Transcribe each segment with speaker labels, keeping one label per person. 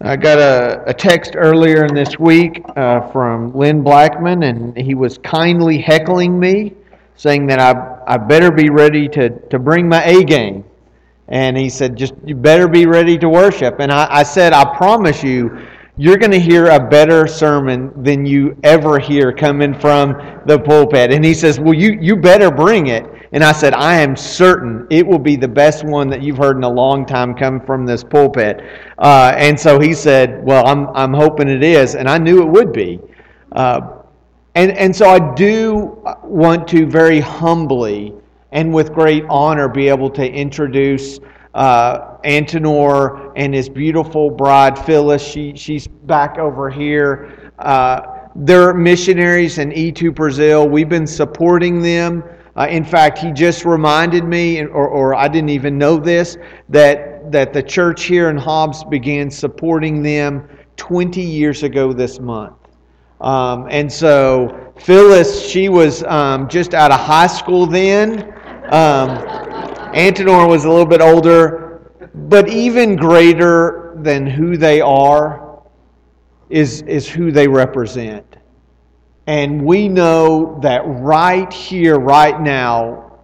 Speaker 1: I got a, a text earlier in this week uh, from Lynn Blackman, and he was kindly heckling me, saying that I, I better be ready to, to bring my A game. And he said, just you better be ready to worship. And I, I said, I promise you, you're going to hear a better sermon than you ever hear coming from the pulpit. And he says, Well, you, you better bring it. And I said, I am certain it will be the best one that you've heard in a long time coming from this pulpit. Uh, and so he said, Well, I'm, I'm hoping it is. And I knew it would be. Uh, and, and so I do want to very humbly and with great honor be able to introduce uh, Antenor and his beautiful bride Phyllis. She, she's back over here. Uh, they're missionaries in Itu Brazil. We've been supporting them. Uh, in fact, he just reminded me, or, or I didn't even know this, that, that the church here in Hobbs began supporting them 20 years ago this month. Um, and so Phyllis, she was um, just out of high school then. Um, Antenor was a little bit older, but even greater than who they are is, is who they represent. And we know that right here, right now,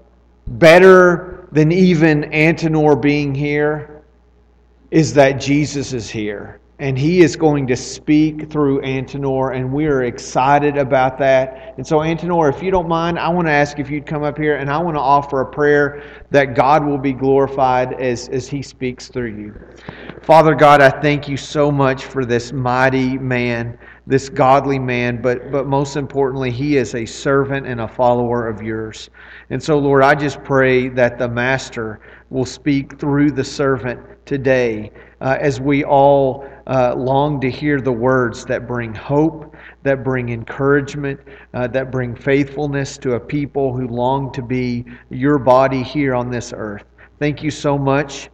Speaker 1: better than even Antenor being here, is that Jesus is here and he is going to speak through Antenor, and we are excited about that. And so, Antenor, if you don't mind, I want to ask if you'd come up here, and I want to offer a prayer that God will be glorified as, as he speaks through you. Father God, I thank you so much for this mighty man, this godly man, but, but most importantly, he is a servant and a follower of yours. And so, Lord, I just pray that the Master will speak through the servant today uh, as we all uh, long to hear the words that bring hope, that bring encouragement, uh, that bring faithfulness to a people who long to be your body here on this earth. Thank you so much.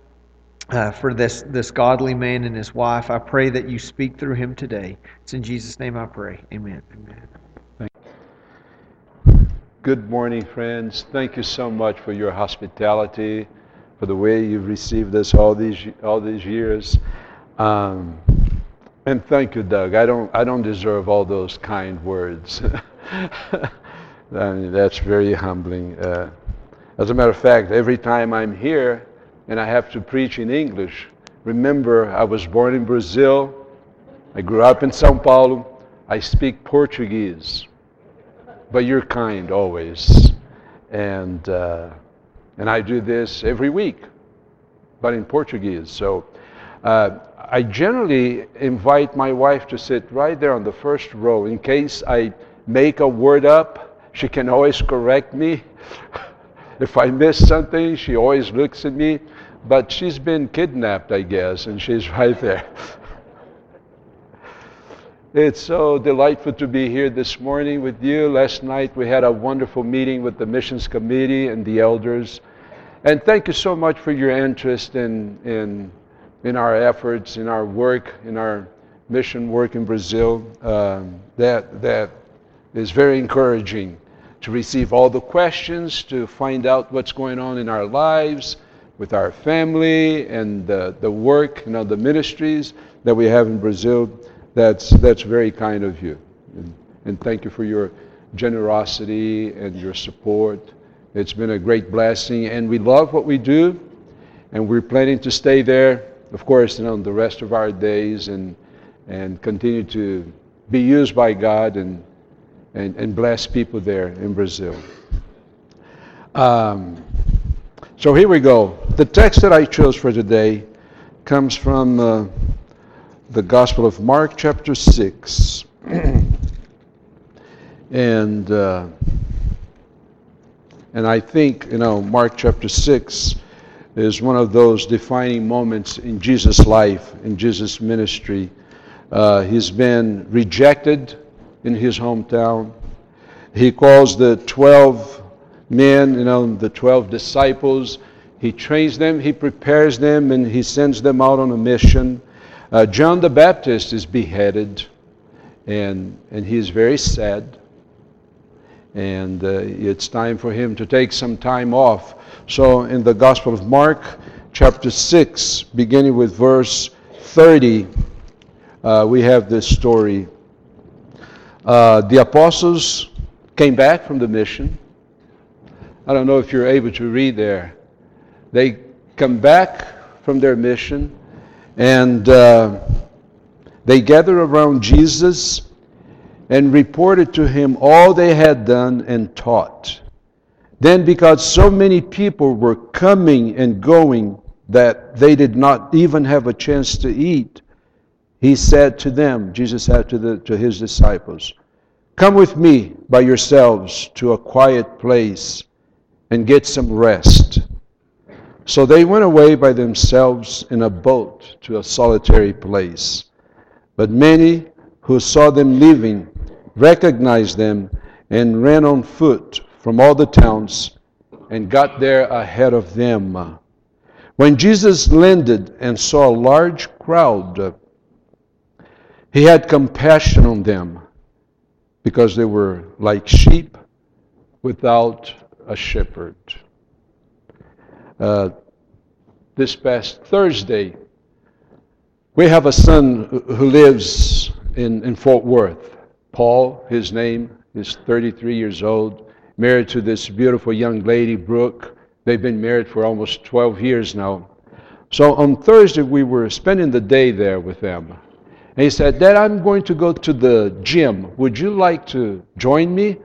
Speaker 1: Uh, for this, this godly man and his wife. I pray that you speak through him today. It's in Jesus' name I pray. Amen.
Speaker 2: Amen. Good morning, friends. Thank you so much for your hospitality, for the way you've received us all these, all these years. Um, and thank you, Doug. I don't, I don't deserve all those kind words. I mean, that's very humbling. Uh, as a matter of fact, every time I'm here and I have to preach in English, remember I was born in Brazil. I grew up in Sao Paulo. I speak Portuguese. But you're kind always. And, uh, and I do this every week, but in Portuguese. So uh, I generally invite my wife to sit right there on the first row in case I make a word up. She can always correct me. if I miss something, she always looks at me. But she's been kidnapped, I guess, and she's right there. It's so delightful to be here this morning with you. Last night we had a wonderful meeting with the missions committee and the elders. And thank you so much for your interest in, in in our efforts, in our work, in our mission work in Brazil. Um, that, that is very encouraging to receive all the questions, to find out what's going on in our lives, with our family, and the, the work, you know, the ministries that we have in Brazil. That's, that's very kind of you. And, and thank you for your generosity and your support. It's been a great blessing, and we love what we do, and we're planning to stay there of course, you know, the rest of our days and, and continue to be used by God and, and, and bless people there in Brazil. Um, so here we go. The text that I chose for today comes from uh, the Gospel of Mark, chapter 6. and, uh, and I think, you know, Mark chapter 6 is one of those defining moments in Jesus' life, in Jesus' ministry. Uh, he's been rejected in his hometown. He calls the 12 men, you know, the 12 disciples. He trains them, he prepares them, and he sends them out on a mission. Uh, John the Baptist is beheaded, and, and he is very sad. And uh, it's time for him to take some time off so in the Gospel of Mark, chapter 6, beginning with verse 30, uh, we have this story. Uh, the apostles came back from the mission. I don't know if you're able to read there. They come back from their mission and uh, they gather around Jesus and reported to him all they had done and taught. Then, because so many people were coming and going that they did not even have a chance to eat, he said to them, Jesus said to, the, to his disciples, Come with me by yourselves to a quiet place and get some rest. So they went away by themselves in a boat to a solitary place. But many who saw them leaving recognized them and ran on foot from all the towns and got there ahead of them. When Jesus landed and saw a large crowd, he had compassion on them because they were like sheep without a shepherd. Uh, this past Thursday, we have a son who lives in, in Fort Worth. Paul, his name, is 33 years old, married to this beautiful young lady, Brooke. They've been married for almost 12 years now. So on Thursday, we were spending the day there with them. And he said, Dad, I'm going to go to the gym. Would you like to join me?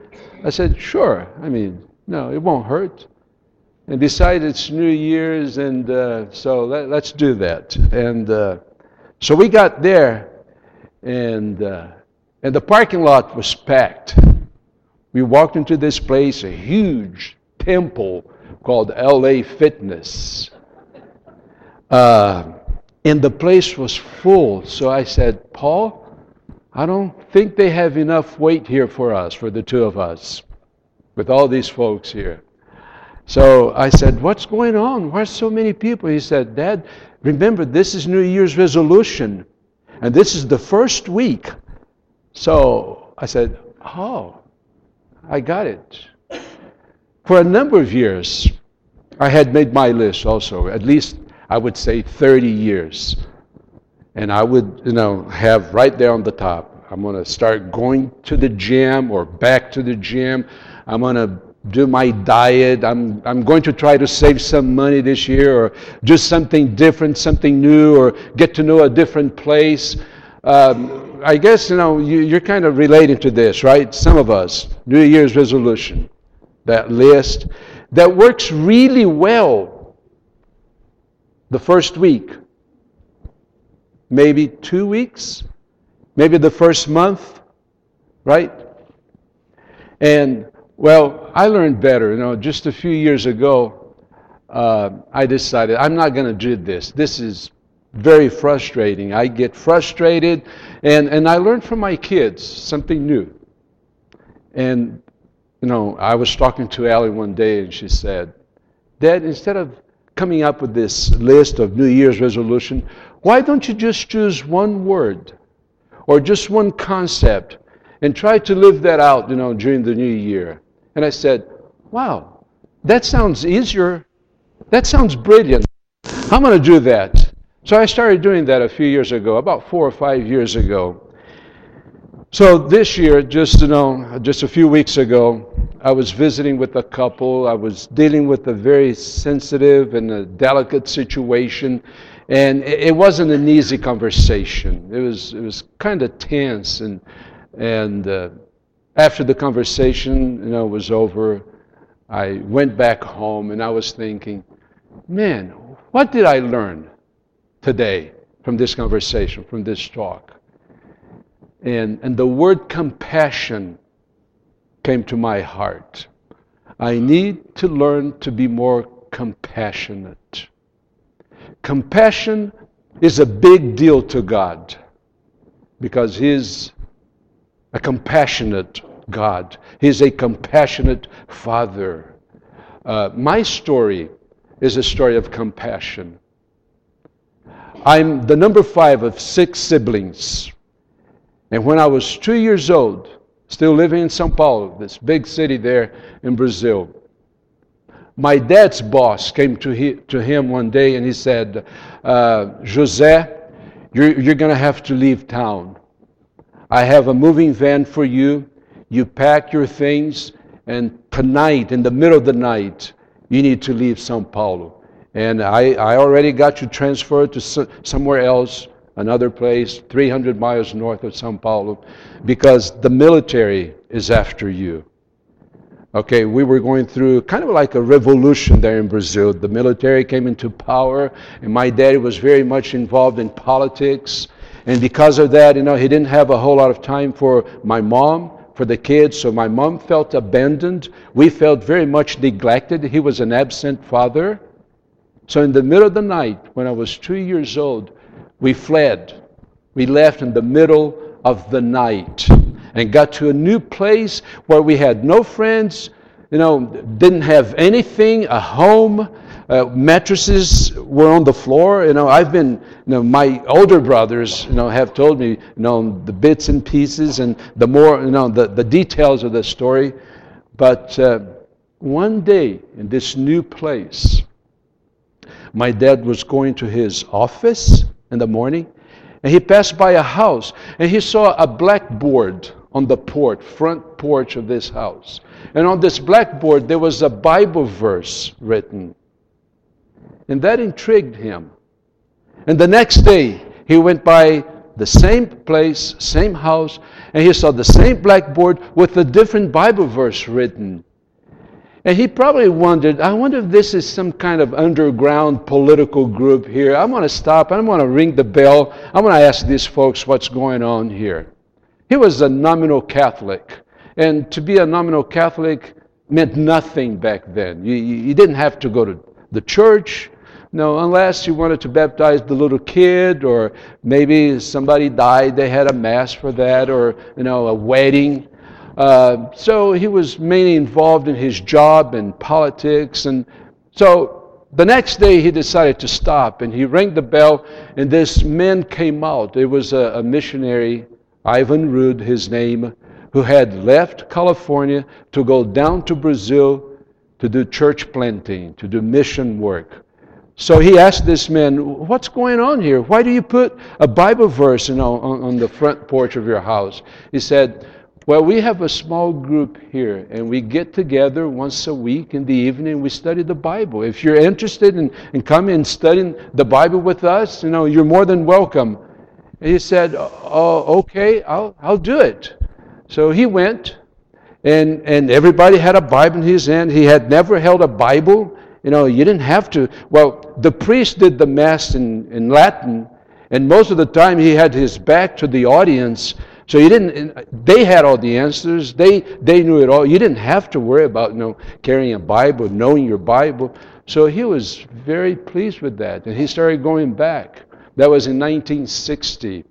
Speaker 2: I said, Sure. I mean, no, it won't hurt. And besides, it's New Year's, and uh, so let, us do that. And uh, so we got there, and, uh, and the parking lot was packed. We walked into this place, a huge temple called LA Fitness. Uh, and the place was full. So I said, Paul, I don't think they have enough weight here for us, for the two of us, with all these folks here. So I said, What's going on? Why so many people? He said, Dad, remember, this is New Year's resolution, and this is the first week. So I said, Oh, I got it. For a number of years, I had made my list also, at least I would say 30 years. And I would, you know, have right there on the top, I'm going to start going to the gym or back to the gym. I'm going to do my diet. I'm, I'm going to try to save some money this year or do something different, something new, or get to know a different place. Um, I guess, you know, you, you're kind of relating to this, right? Some of us, New Year's resolution, that list that works really well the first week, maybe two weeks, maybe the first month, right? And well, I learned better. You know, just a few years ago, uh, I decided I'm not going to do this. This is very frustrating. I get frustrated, and, and I learned from my kids something new. And, you know, I was talking to Allie one day, and she said, Dad, instead of coming up with this list of New Year's resolution, why don't you just choose one word or just one concept and try to live that out, you know, during the new year? And I said, wow, that sounds easier. That sounds brilliant. I'm going to do that. So I started doing that a few years ago, about four or five years ago. So this year, just you know, just a few weeks ago, I was visiting with a couple. I was dealing with a very sensitive and a delicate situation, and it wasn't an easy conversation. It was it was kind of tense, and and uh, after the conversation, you know, was over, I went back home, and I was thinking, man, what did I learn today from this conversation, from this talk? And, and the word compassion came to my heart. I need to learn to be more compassionate. Compassion is a big deal to God because He's a compassionate God, He's a compassionate Father. Uh, my story is a story of compassion. I'm the number five of six siblings. And when I was two years old, still living in Sao Paulo, this big city there in Brazil, my dad's boss came to, he, to him one day and he said, uh, José, you're, you're going to have to leave town. I have a moving van for you. You pack your things, and tonight, in the middle of the night, you need to leave Sao Paulo. And I, I already got you transferred to somewhere else, another place, 300 miles north of Sao Paulo, because the military is after you. Okay, we were going through kind of like a revolution there in Brazil. The military came into power, and my daddy was very much involved in politics. And because of that, you know, he didn't have a whole lot of time for my mom, for the kids. So my mom felt abandoned. We felt very much neglected. He was an absent father. So in the middle of the night, when I was two years old, we fled. We left in the middle of the night and got to a new place where we had no friends, you know, didn't have anything, a home. Uh, mattresses were on the floor. You know, I've been, you know, my older brothers, you know, have told me, you know, the bits and pieces and the more, you know, the, the details of the story. But uh, one day in this new place, my dad was going to his office in the morning, and he passed by a house, and he saw a blackboard on the porch, front porch of this house. And on this blackboard, there was a Bible verse written. And that intrigued him. And the next day, he went by the same place, same house, and he saw the same blackboard with a different Bible verse written. And he probably wondered, I wonder if this is some kind of underground political group here. I'm going to stop. I'm going to ring the bell. I'm going to ask these folks what's going on here. He was a nominal Catholic. And to be a nominal Catholic meant nothing back then. You, you didn't have to go to the church. No, unless you wanted to baptize the little kid, or maybe somebody died, they had a mass for that, or you know, a wedding. Uh, so he was mainly involved in his job and politics, and so the next day he decided to stop, and he rang the bell, and this man came out. It was a, a missionary Ivan Rude, his name, who had left California to go down to Brazil to do church planting, to do mission work. So he asked this man, What's going on here? Why do you put a Bible verse you know, on, on the front porch of your house? He said, Well, we have a small group here, and we get together once a week in the evening. We study the Bible. If you're interested in, in coming and studying the Bible with us, you know, you're more than welcome. And he said, Oh, okay, I'll, I'll do it. So he went, and, and everybody had a Bible in his hand. He had never held a Bible. You know, you didn't have to. Well, the priest did the Mass in, in Latin, and most of the time he had his back to the audience. So you didn't. They had all the answers. They they knew it all. You didn't have to worry about you know carrying a Bible, knowing your Bible. So he was very pleased with that, and he started going back. That was in 1960.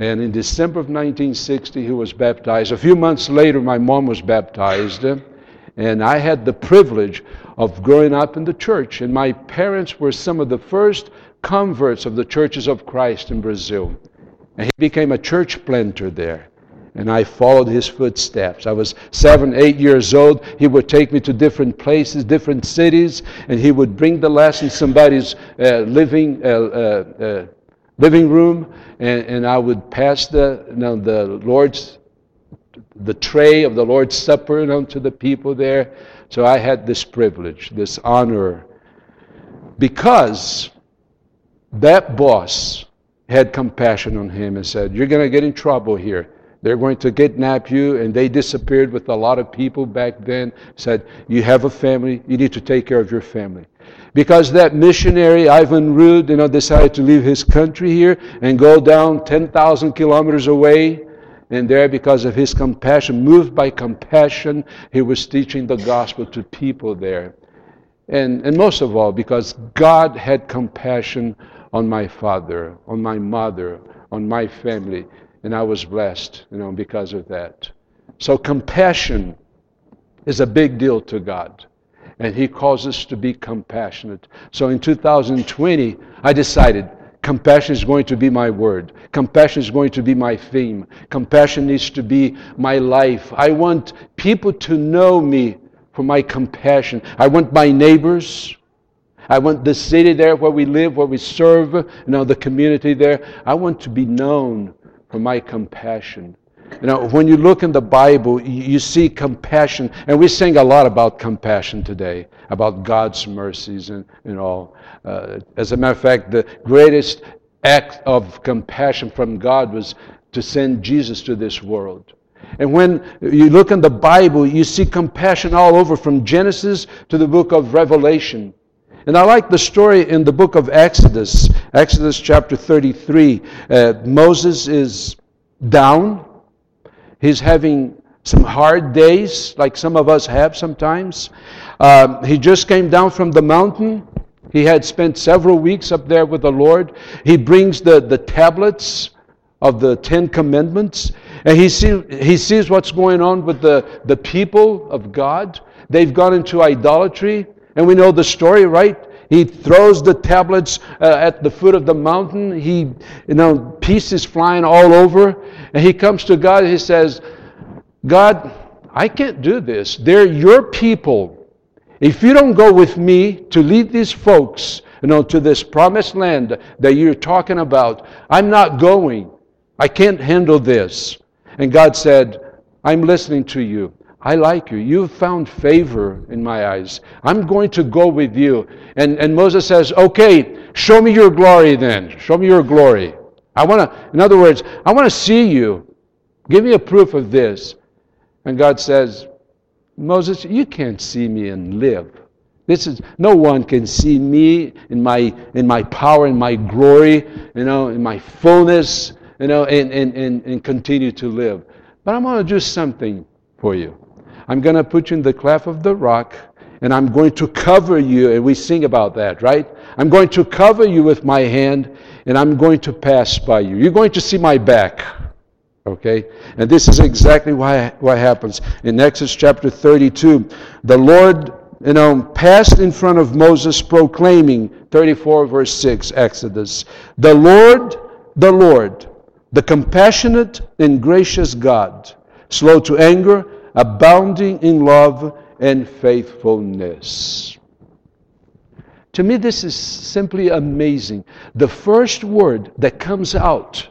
Speaker 2: And in December of 1960, he was baptized. A few months later, my mom was baptized. And I had the privilege of growing up in the church. And my parents were some of the first converts of the churches of Christ in Brazil. And he became a church planter there. And I followed his footsteps. I was seven, eight years old. He would take me to different places, different cities, and he would bring the lesson somebody's uh, living, uh, uh, uh, living room, and, and I would pass the, you know, the Lord's, the tray of the Lord's Supper know, the people there. So I had this privilege, this honor, because that boss had compassion on him and said, You're going to get in trouble here. They're going to kidnap you. And they disappeared with a lot of people back then. Said, You have a family. You need to take care of your family. Because that missionary, Ivan Rude, you know, decided to leave his country here and go down 10,000 kilometers away. And there, because of his compassion, moved by compassion, he was teaching the gospel to people there. And, and most of all, because God had compassion on my father, on my mother, on my family and I was blessed, you know, because of that. So compassion is a big deal to God. And He calls us to be compassionate. So in 2020, I decided compassion is going to be my word. Compassion is going to be my theme. Compassion needs to be my life. I want people to know me for my compassion. I want my neighbors, I want the city there where we live, where we serve, you know, the community there. I want to be known for my compassion. You know, when you look in the Bible, you see compassion, and we sing a lot about compassion today, about God's mercies and, and all. Uh, as a matter of fact, the greatest act of compassion from God was to send Jesus to this world. And when you look in the Bible, you see compassion all over from Genesis to the book of Revelation. And I like the story in the book of Exodus, Exodus chapter 33. Uh, Moses is down. He's having some hard days, like some of us have sometimes. Um, he just came down from the mountain. He had spent several weeks up there with the Lord. He brings the, the tablets of the Ten Commandments, and he, see, he sees what's going on with the, the people of God. They've gone into idolatry. And we know the story, right? He throws the tablets uh, at the foot of the mountain. He, you know, pieces flying all over. And he comes to God he says, God, I can't do this. They're your people. If you don't go with me to lead these folks, you know, to this promised land that you're talking about, I'm not going. I can't handle this. And God said, I'm listening to you. I like you. You've found favor in my eyes. I'm going to go with you. And, and Moses says, Okay, show me your glory then. Show me your glory. I want to, in other words, I want to see you. Give me a proof of this. And God says, Moses, you can't see me and live. This is no one can see me in my in my power, in my glory, you know, in my fullness, you know, and, and, and, and continue to live. But I'm going to do something for you. I'm going to put you in the cleft of the rock, and I'm going to cover you. And we sing about that, right? I'm going to cover you with my hand, and I'm going to pass by you. You're going to see my back. Okay? And this is exactly why, what happens. In Exodus chapter 32, the Lord, you know, passed in front of Moses proclaiming, 34 verse 6, Exodus, the Lord, the Lord, the compassionate and gracious God, slow to anger, abounding in love and faithfulness. To me, this is simply amazing. The first word that comes out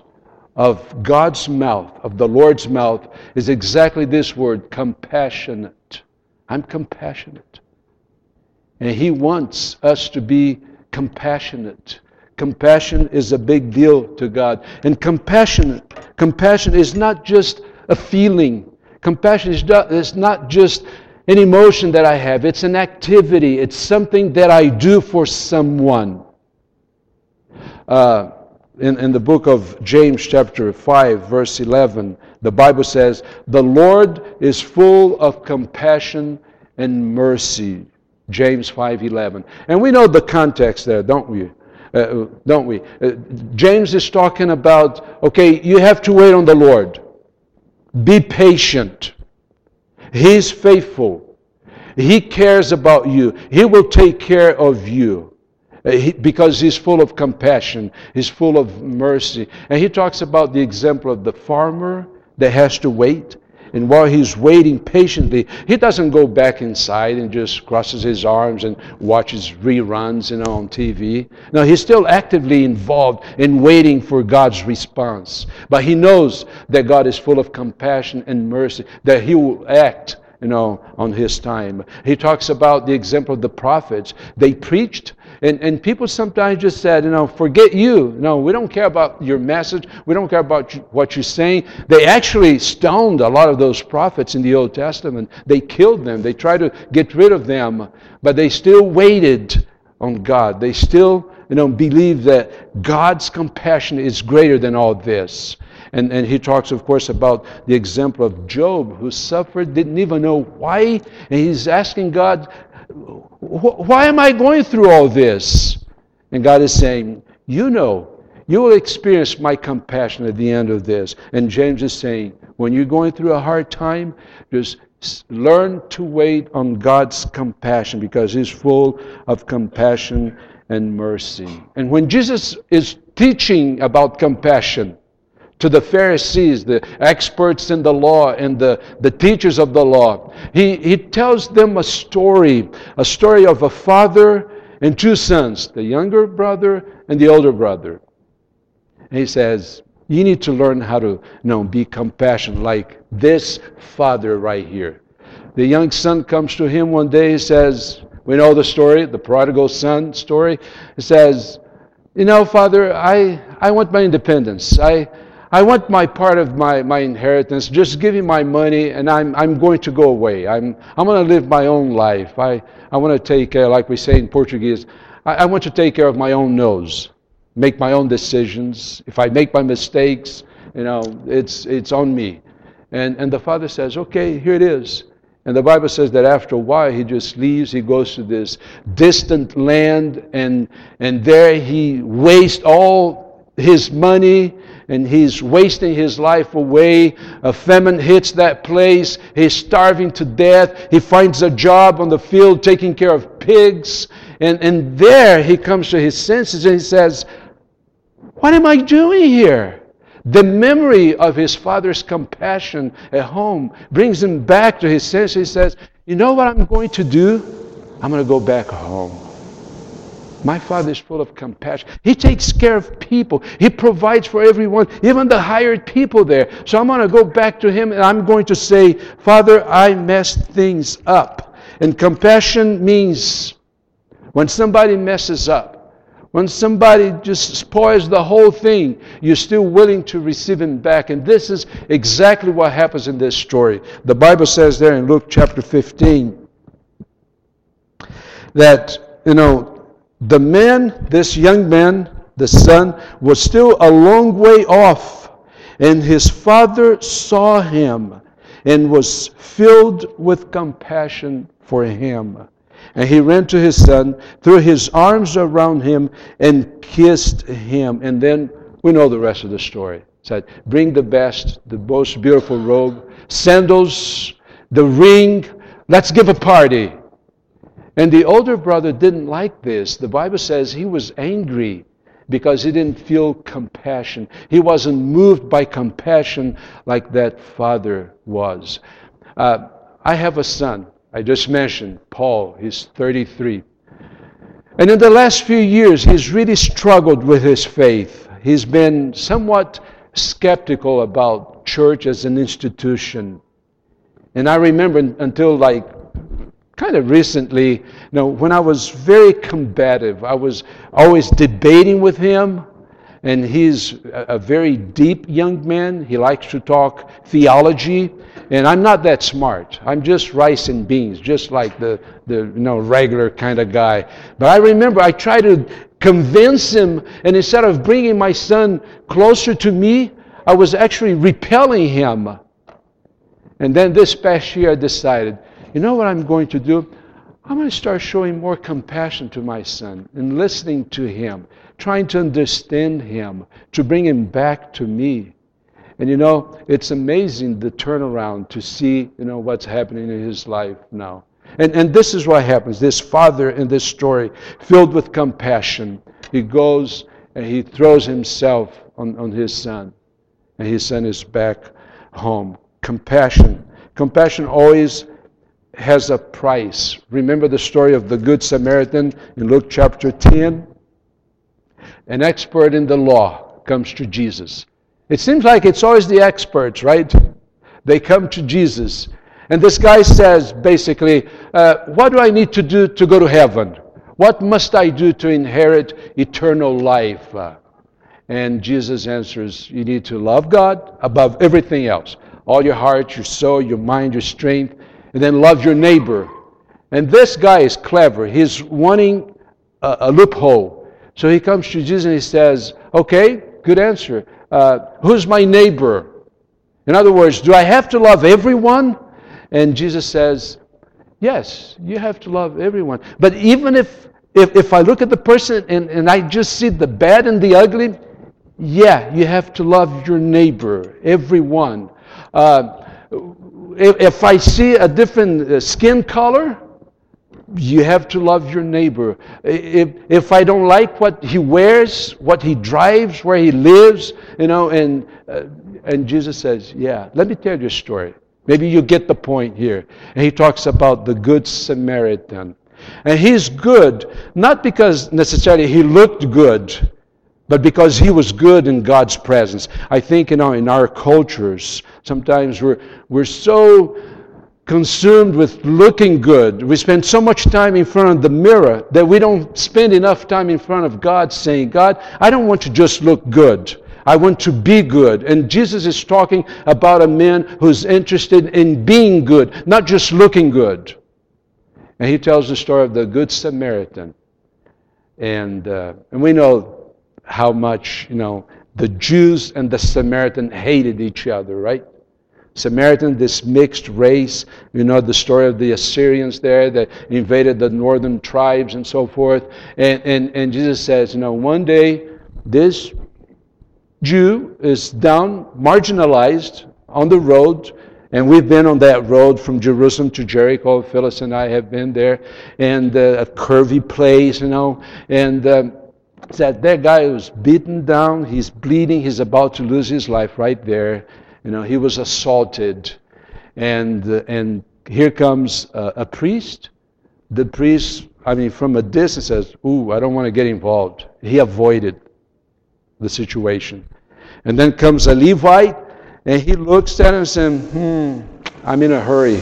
Speaker 2: of God's mouth, of the Lord's mouth, is exactly this word compassionate. I'm compassionate. And He wants us to be compassionate. Compassion is a big deal to God. And compassion, compassion is not just a feeling, Compassion is not just an emotion that I have, it's an activity, it's something that I do for someone. Uh, in, in the book of James, chapter 5, verse 11, the Bible says, The Lord is full of compassion and mercy. James 5:11. And we know the context there, don't we? Uh, don't we? Uh, James is talking about okay, you have to wait on the Lord. Be patient. He's faithful. He cares about you. He will take care of you uh, because He's full of compassion. He's full of mercy. And He talks about the example of the farmer that has to wait. And while he's waiting patiently, he doesn't go back inside and just crosses his arms and watches reruns you know, on TV. No, he's still actively involved in waiting for God's response. But he knows that God is full of compassion and mercy, that he will act you know, on his time. He talks about the example of the prophets. They preached and, and people sometimes just said, you know, forget you. No, we don't care about your message. We don't care about what you're saying. They actually stoned a lot of those prophets in the Old Testament. They killed them. They tried to get rid of them. But they still waited on God. They still, you know, believe that God's compassion is greater than all this. And, and he talks, of course, about the example of Job, who suffered, didn't even know why. And he's asking God, why am I going through all this? And God is saying, You know, you will experience my compassion at the end of this. And James is saying, When you're going through a hard time, just learn to wait on God's compassion because He's full of compassion and mercy. And when Jesus is teaching about compassion, to the Pharisees, the experts in the law, and the, the teachers of the law. He, he tells them a story, a story of a father and two sons, the younger brother and the older brother. And he says, You need to learn how to you know, be compassionate like this father right here. The young son comes to him one day, he says, We know the story, the prodigal son story. He says, You know, Father, I, I want my independence. I, I want my part of my, my inheritance. Just give me my money and I'm, I'm going to go away. I'm, I'm going to live my own life. I, I want to take care, like we say in Portuguese, I, I want to take care of my own nose, make my own decisions. If I make my mistakes, you know, it's, it's on me. And, and the father says, okay, here it is. And the Bible says that after a while, he just leaves. He goes to this distant land, and, and there he wastes all his money and he's wasting his life away. A famine hits that place. He's starving to death. He finds a job on the field taking care of pigs. And, and there he comes to his senses and he says, What am I doing here? The memory of his father's compassion at home brings him back to his senses. He says, You know what I'm going to do? I'm going to go back home. My Father is full of compassion. He takes care of people. He provides for everyone, even the hired people there. So I'm going to go back to Him and I'm going to say, Father, I messed things up. And compassion means when somebody messes up, when somebody just spoils the whole thing, you're still willing to receive him back. And this is exactly what happens in this story. The Bible says there in Luke chapter 15 that, you know, the man, this young man, the son, was still a long way off, and his father saw him and was filled with compassion for him. And he ran to his son, threw his arms around him, and kissed him. And then we know the rest of the story. Said, Bring the best, the most beautiful robe, sandals, the ring, let's give a party. And the older brother didn't like this. The Bible says he was angry because he didn't feel compassion. He wasn't moved by compassion like that father was. Uh, I have a son, I just mentioned, Paul. He's 33. And in the last few years, he's really struggled with his faith. He's been somewhat skeptical about church as an institution. And I remember until like kind of recently, you know, when I was very combative, I was always debating with him, and he's a very deep young man. He likes to talk theology, and I'm not that smart. I'm just rice and beans, just like the, the you know, regular kind of guy. But I remember I tried to convince him, and instead of bringing my son closer to me, I was actually repelling him. And then this past year, I decided you know what I'm going to do? I'm going to start showing more compassion to my son and listening to him, trying to understand him, to bring him back to me. And you know, it's amazing the turnaround to see, you know, what's happening in his life now. And, and this is what happens. This father in this story, filled with compassion, he goes and he throws himself on, on his son. And his son is back home. Compassion. Compassion always has a price. Remember the story of the Good Samaritan in Luke chapter 10? An expert in the law comes to Jesus. It seems like it's always the experts, right? They come to Jesus. And this guy says basically, uh, What do I need to do to go to heaven? What must I do to inherit eternal life? Uh, and Jesus answers, You need to love God above everything else. All your heart, your soul, your mind, your strength, and then love your neighbor. And this guy is clever. He's wanting a, a loophole. So he comes to Jesus and he says, Okay, good answer. Uh, who's my neighbor? In other words, do I have to love everyone? And Jesus says, Yes, you have to love everyone. But even if, if, if I look at the person and, and I just see the bad and the ugly, yeah, you have to love your neighbor, everyone. Uh, if, I see a different uh, skin color, you have to love your neighbor. If, if I don't like what he wears, what he drives, where he lives, you know, and, uh, and Jesus says, Yeah, let me tell you a story. Maybe you get the point here. And he talks about the Good Samaritan. And he's good, not because necessarily he looked good, but because he was good in God's presence. I think you know, in our cultures, sometimes we're, we're so consumed with looking good. We spend so much time in front of the mirror that we don't spend enough time in front of God saying, God, I don't want to just look good. I want to be good. And Jesus is talking about a man who's interested in being good, not just looking good. And he tells the story of the Good Samaritan. And, uh, and we know how much, you know, the Jews and the Samaritan hated each other, right? Samaritan, this mixed race. You know the story of the Assyrians there that invaded the northern tribes and so forth. And, and, and Jesus says, you know, one day this Jew is down, marginalized on the road, and we've been on that road from Jerusalem to Jericho. Phyllis and I have been there, and uh, a curvy place, you know. And um, said that guy was beaten down, he's bleeding, he's about to lose his life right there. You know, he was assaulted, and uh, and here comes a, a priest. The priest, I mean, from a distance says, "Ooh, I don't want to get involved." He avoided the situation. And then comes a Levite, and he looks at him and says, Hmm, I'm in a hurry.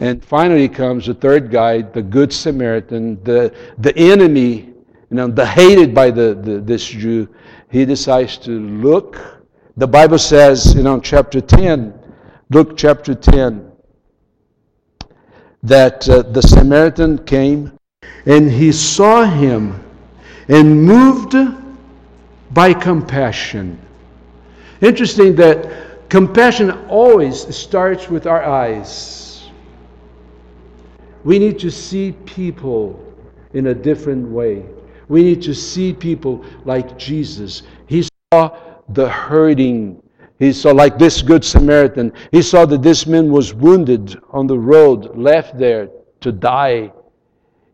Speaker 2: And finally comes the third guy, the Good Samaritan, the, the enemy, you know, the hated by the, the, this Jew. He decides to look. The Bible says, you know, chapter 10, Luke chapter 10, that uh, the Samaritan came and he saw him and moved by compassion. Interesting that compassion always starts with our eyes. We need to see people in a different way. We need to see people like Jesus. He saw the hurting. He saw, like this Good Samaritan, he saw that this man was wounded on the road, left there to die.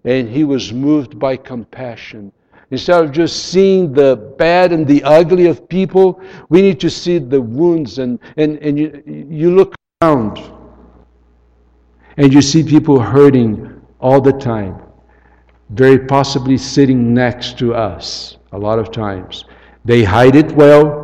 Speaker 2: And he was moved by compassion. Instead of just seeing the bad and the ugly of people, we need to see the wounds. And, and, and you, you look around and you see people hurting all the time, very possibly sitting next to us a lot of times. They hide it well,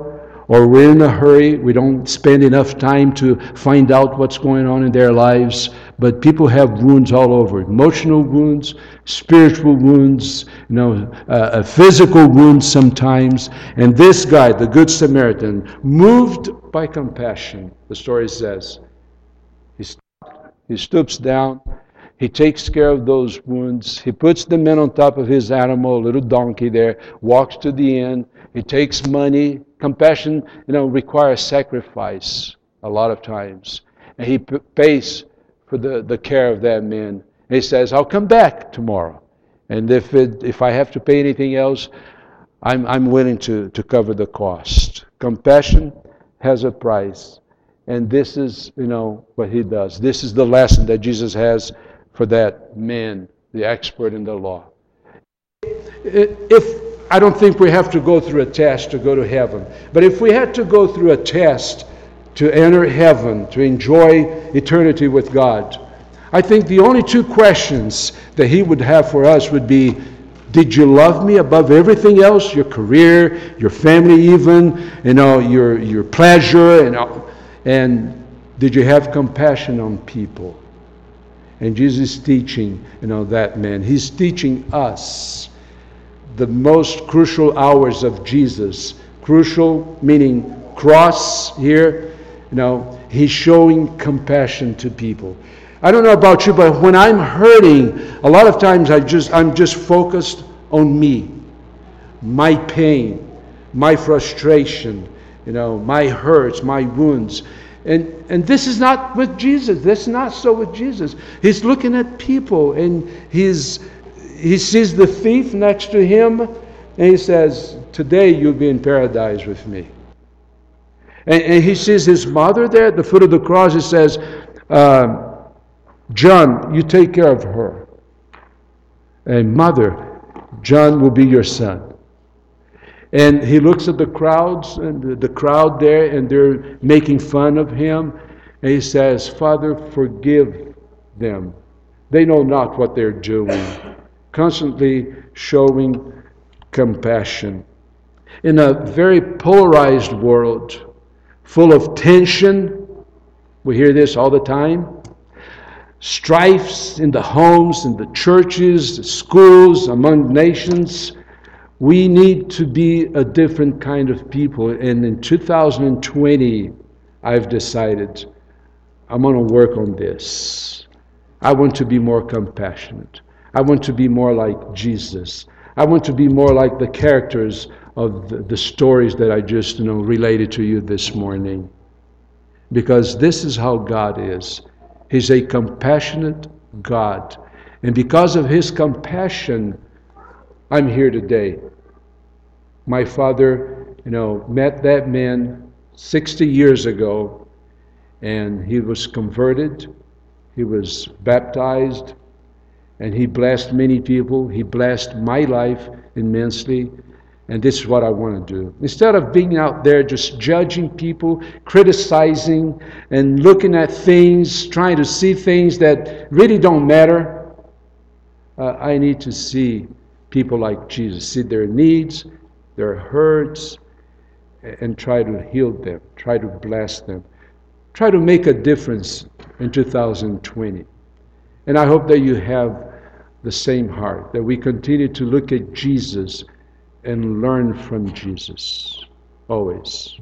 Speaker 2: or we're in a hurry. We don't spend enough time to find out what's going on in their lives. But people have wounds all over emotional wounds, spiritual wounds, you know, uh, a physical wounds sometimes. And this guy, the Good Samaritan, moved by compassion, the story says, he, he stoops down. He takes care of those wounds. He puts the men on top of his animal, a little donkey there, walks to the end. He takes money, compassion, you know, requires sacrifice a lot of times. And he pays for the, the care of that man. And he says, I'll come back tomorrow. And if, it, if I have to pay anything else, I'm, I'm willing to, to cover the cost. Compassion has a price. And this is, you know, what he does. This is the lesson that Jesus has for that man, the expert in the law. If I don't think we have to go through a test to go to heaven. But if we had to go through a test to enter heaven, to enjoy eternity with God, I think the only two questions that He would have for us would be Did you love me above everything else? Your career, your family, even, you know, your, your pleasure, and, and did you have compassion on people? And Jesus is teaching, you know, that man. He's teaching us the most crucial hours of Jesus. Crucial meaning cross here. You know, he's showing compassion to people. I don't know about you, but when I'm hurting, a lot of times I just I'm just focused on me, my pain, my frustration, you know, my hurts, my wounds. And, and this is not with Jesus. This is not so with Jesus. He's looking at people and he's he sees the thief next to him, and he says, Today you'll be in paradise with me. And, and he sees his mother there at the foot of the cross. He says, uh, John, you take care of her. And mother, John will be your son. And he looks at the crowds and the, the crowd there, and they're making fun of him. And he says, Father, forgive them, They know not what they're doing. Constantly showing compassion. In a very polarized world, full of tension, we hear this all the time. Strifes in the homes, in the churches, the schools, among nations. We need to be a different kind of people. And in 2020, I've decided I'm going to work on this. I want to be more compassionate. I want to be more like Jesus. I want to be more like the characters of the, the stories that I just you know related to you this morning. Because this is how God is. He's a compassionate God. And because of his compassion, I'm here today. My father, you know, met that man 60 years ago, and he was converted, he was baptized, and he blessed many people. He blessed my life immensely. And this is what I want to do. Instead of being out there just judging people, criticizing, and looking at things, trying to see things that really don't matter, uh, I need to see people like Jesus, see their needs, their hurts, and try to heal them, try to bless them, try to make a difference in 2020. And I hope that you have the same heart, that we continue to look at Jesus and learn from Jesus always.